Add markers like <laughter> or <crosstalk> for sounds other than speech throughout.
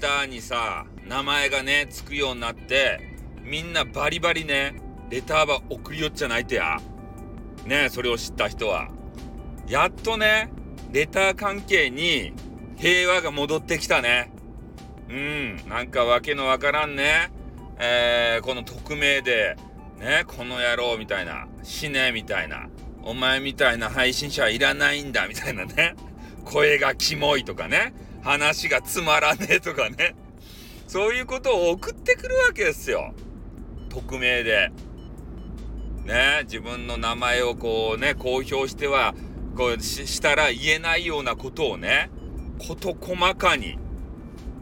ターにさ、名前がね、つくようになって、みんなバリバリね、レターば送りよっちゃないとや。ねそれを知った人は。やっとね、レター関係に平和が戻ってきたね。うん、なんかわけのわからんね、えー、この匿名で、ね、この野郎みたいな、死ねみたいな、お前みたいな配信者はいらないんだみたいなね、声がキモいとかね、話がつまらねえとかね、そういうことを送ってくるわけですよ。匿名で。ね、自分の名前をこうね、公表しては、こうしたら言えないようなことをね、事細かに、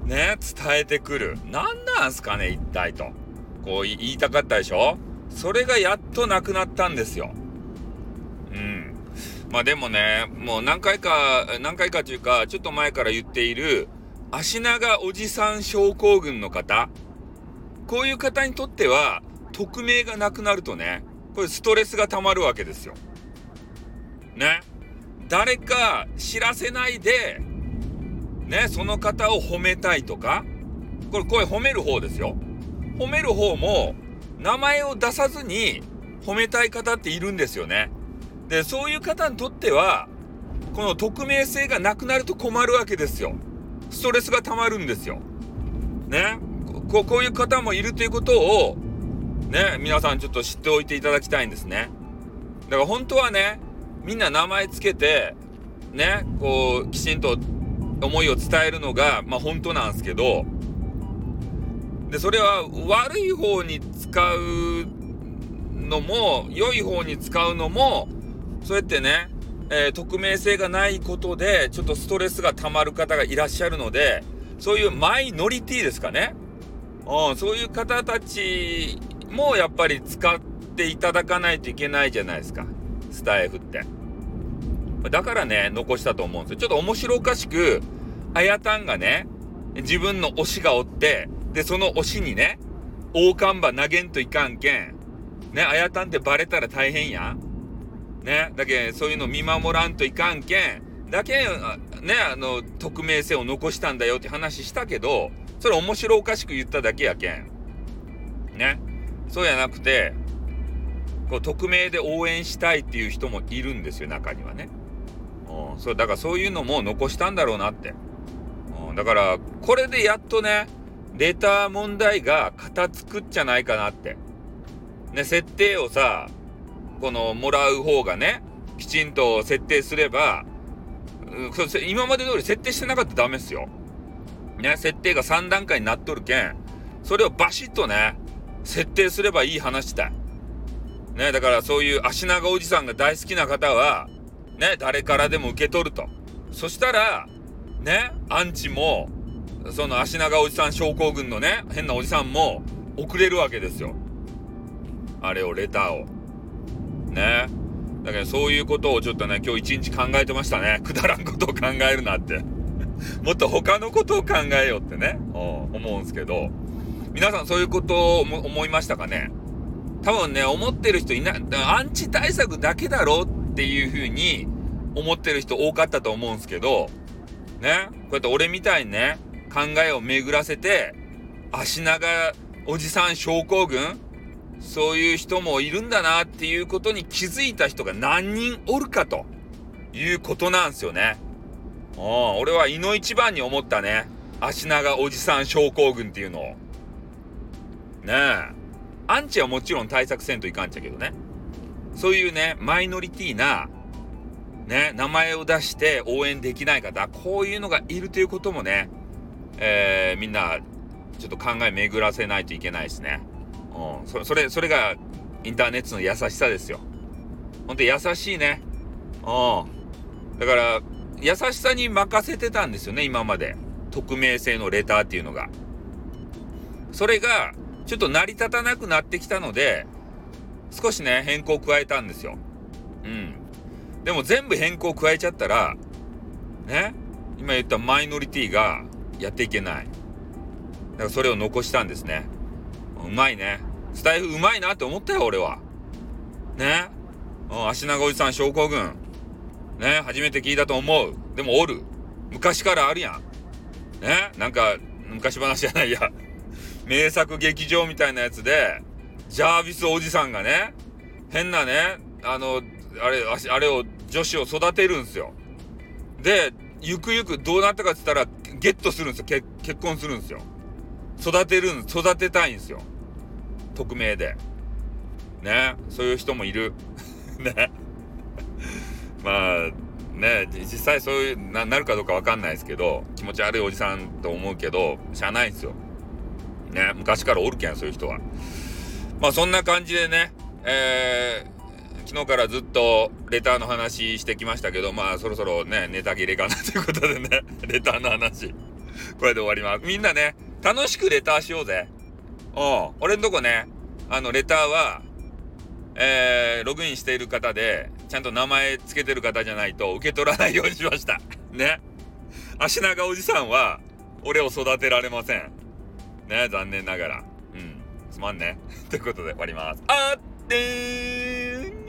ね、伝えてくる。何なんすかね、一体と。こう言いたかったでしょ？それがやっとなくなったんですよ。まあでもね、もう何回か、何回かというか、ちょっと前から言っている、足長おじさん症候群の方、こういう方にとっては、匿名がなくなるとね、これストレスが溜まるわけですよ。ね。誰か知らせないで、ね、その方を褒めたいとか、これ、これ褒める方ですよ。褒める方も、名前を出さずに褒めたい方っているんですよね。で、そういう方にとっては、この匿名性がなくなると困るわけですよ。ストレスが溜まるんですよ。ね。ここういう方もいるということを、ね、皆さんちょっと知っておいていただきたいんですね。だから本当はね、みんな名前つけて、ね、こう、きちんと思いを伝えるのが、まあ本当なんですけど、で、それは悪い方に使うのも、良い方に使うのも、そうやってね、えー、匿名性がないことで、ちょっとストレスが溜まる方がいらっしゃるので、そういうマイノリティですかね。うん、そういう方たちもやっぱり使っていただかないといけないじゃないですか。スタイフって。だからね、残したと思うんですよ。ちょっと面白おかしく、あやたんがね、自分の推しがおって、で、その推しにね、大看板投げんといかんけん。ね、あやたんってバレたら大変やん。ね、だけそういうの見守らんといかんけん。だけ、ね、あの、匿名性を残したんだよって話したけど、それ面白おかしく言っただけやけん。ね。そうやなくて、こう、匿名で応援したいっていう人もいるんですよ、中にはね。うん、そう、だからそういうのも残したんだろうなって。うん、だから、これでやっとね、レター問題が片付くっちゃないかなって。ね、設定をさ、この、もらう方がね、きちんと設定すれば、今まで通り設定してなかったらダメっすよ。ね、設定が3段階になっとるけん、それをバシッとね、設定すればいい話だ。ね、だからそういう足長おじさんが大好きな方は、ね、誰からでも受け取ると。そしたら、ね、アンチも、その足長おじさん症候群のね、変なおじさんも送れるわけですよ。あれを、レターを。ね。だけどそういうことをちょっとね、今日一日考えてましたね。<laughs> くだらんことを考えるなって。<laughs> もっと他のことを考えようってね、思うんすけど、皆さんそういうことを思いましたかね？多分ね、思ってる人いない、アンチ対策だけだろうっていうふうに思ってる人多かったと思うんすけど、ね、こうやって俺みたいにね、考えを巡らせて、足長おじさん症候群そういう人もいるんだなっていうことに気づいた人が何人おるかということなんですよね。うん、俺は胃の一番に思ったね。足長おじさん症候群っていうのを。ねえ。アンチはもちろん対策せんといかんちゃけどね。そういうね、マイノリティな、ね、名前を出して応援できない方、こういうのがいるということもね、えー、みんな、ちょっと考え巡らせないといけないですね。うん。そそれ、それが、インターネットの優しさですよ。ほんと優しいね。うん。だから、優しさに任せてたんですよね、今まで。匿名性のレターっていうのが。それが、ちょっと成り立たなくなってきたので、少しね、変更を加えたんですよ。うん。でも全部変更を加えちゃったら、ね、今言ったマイノリティがやっていけない。だからそれを残したんですね。うまいね。スタイフうまいなって思ったよ、俺は。ね。うん、足長おじさん症候群。ね、初めて聞いたと思う。でもおる。昔からあるやん。ね、なんか、昔話じゃないや <laughs> 名作劇場みたいなやつでジャービスおじさんがね変なねあのあれあれを女子を育てるんすよでゆくゆくどうなったかっつったらゲットするんですよ結婚するんですよ育てるん育てたいんですよ匿名で。ね。そういう人もいる。<laughs> ね。まあね。実際そういうななるかどうかわかんないですけど気持ち悪いおじさんと思うけどしゃあないんですよ。ね。昔からおるけんそういう人は。まあそんな感じでねえー、昨日からずっとレターの話してきましたけどまあそろそろねネタ切れかな <laughs> ということでねレターの話。これで終わります。みんなね楽しくレターしようぜ。うん俺んとこねあのレターはえー、ログインしている方で、ちゃんと名前つけてる方じゃないと受け取らないようにしました。<laughs> ね。足長おじさんは、俺を育てられません。ね、残念ながら。うん。すまんね。<laughs> ということで終わります。あってーん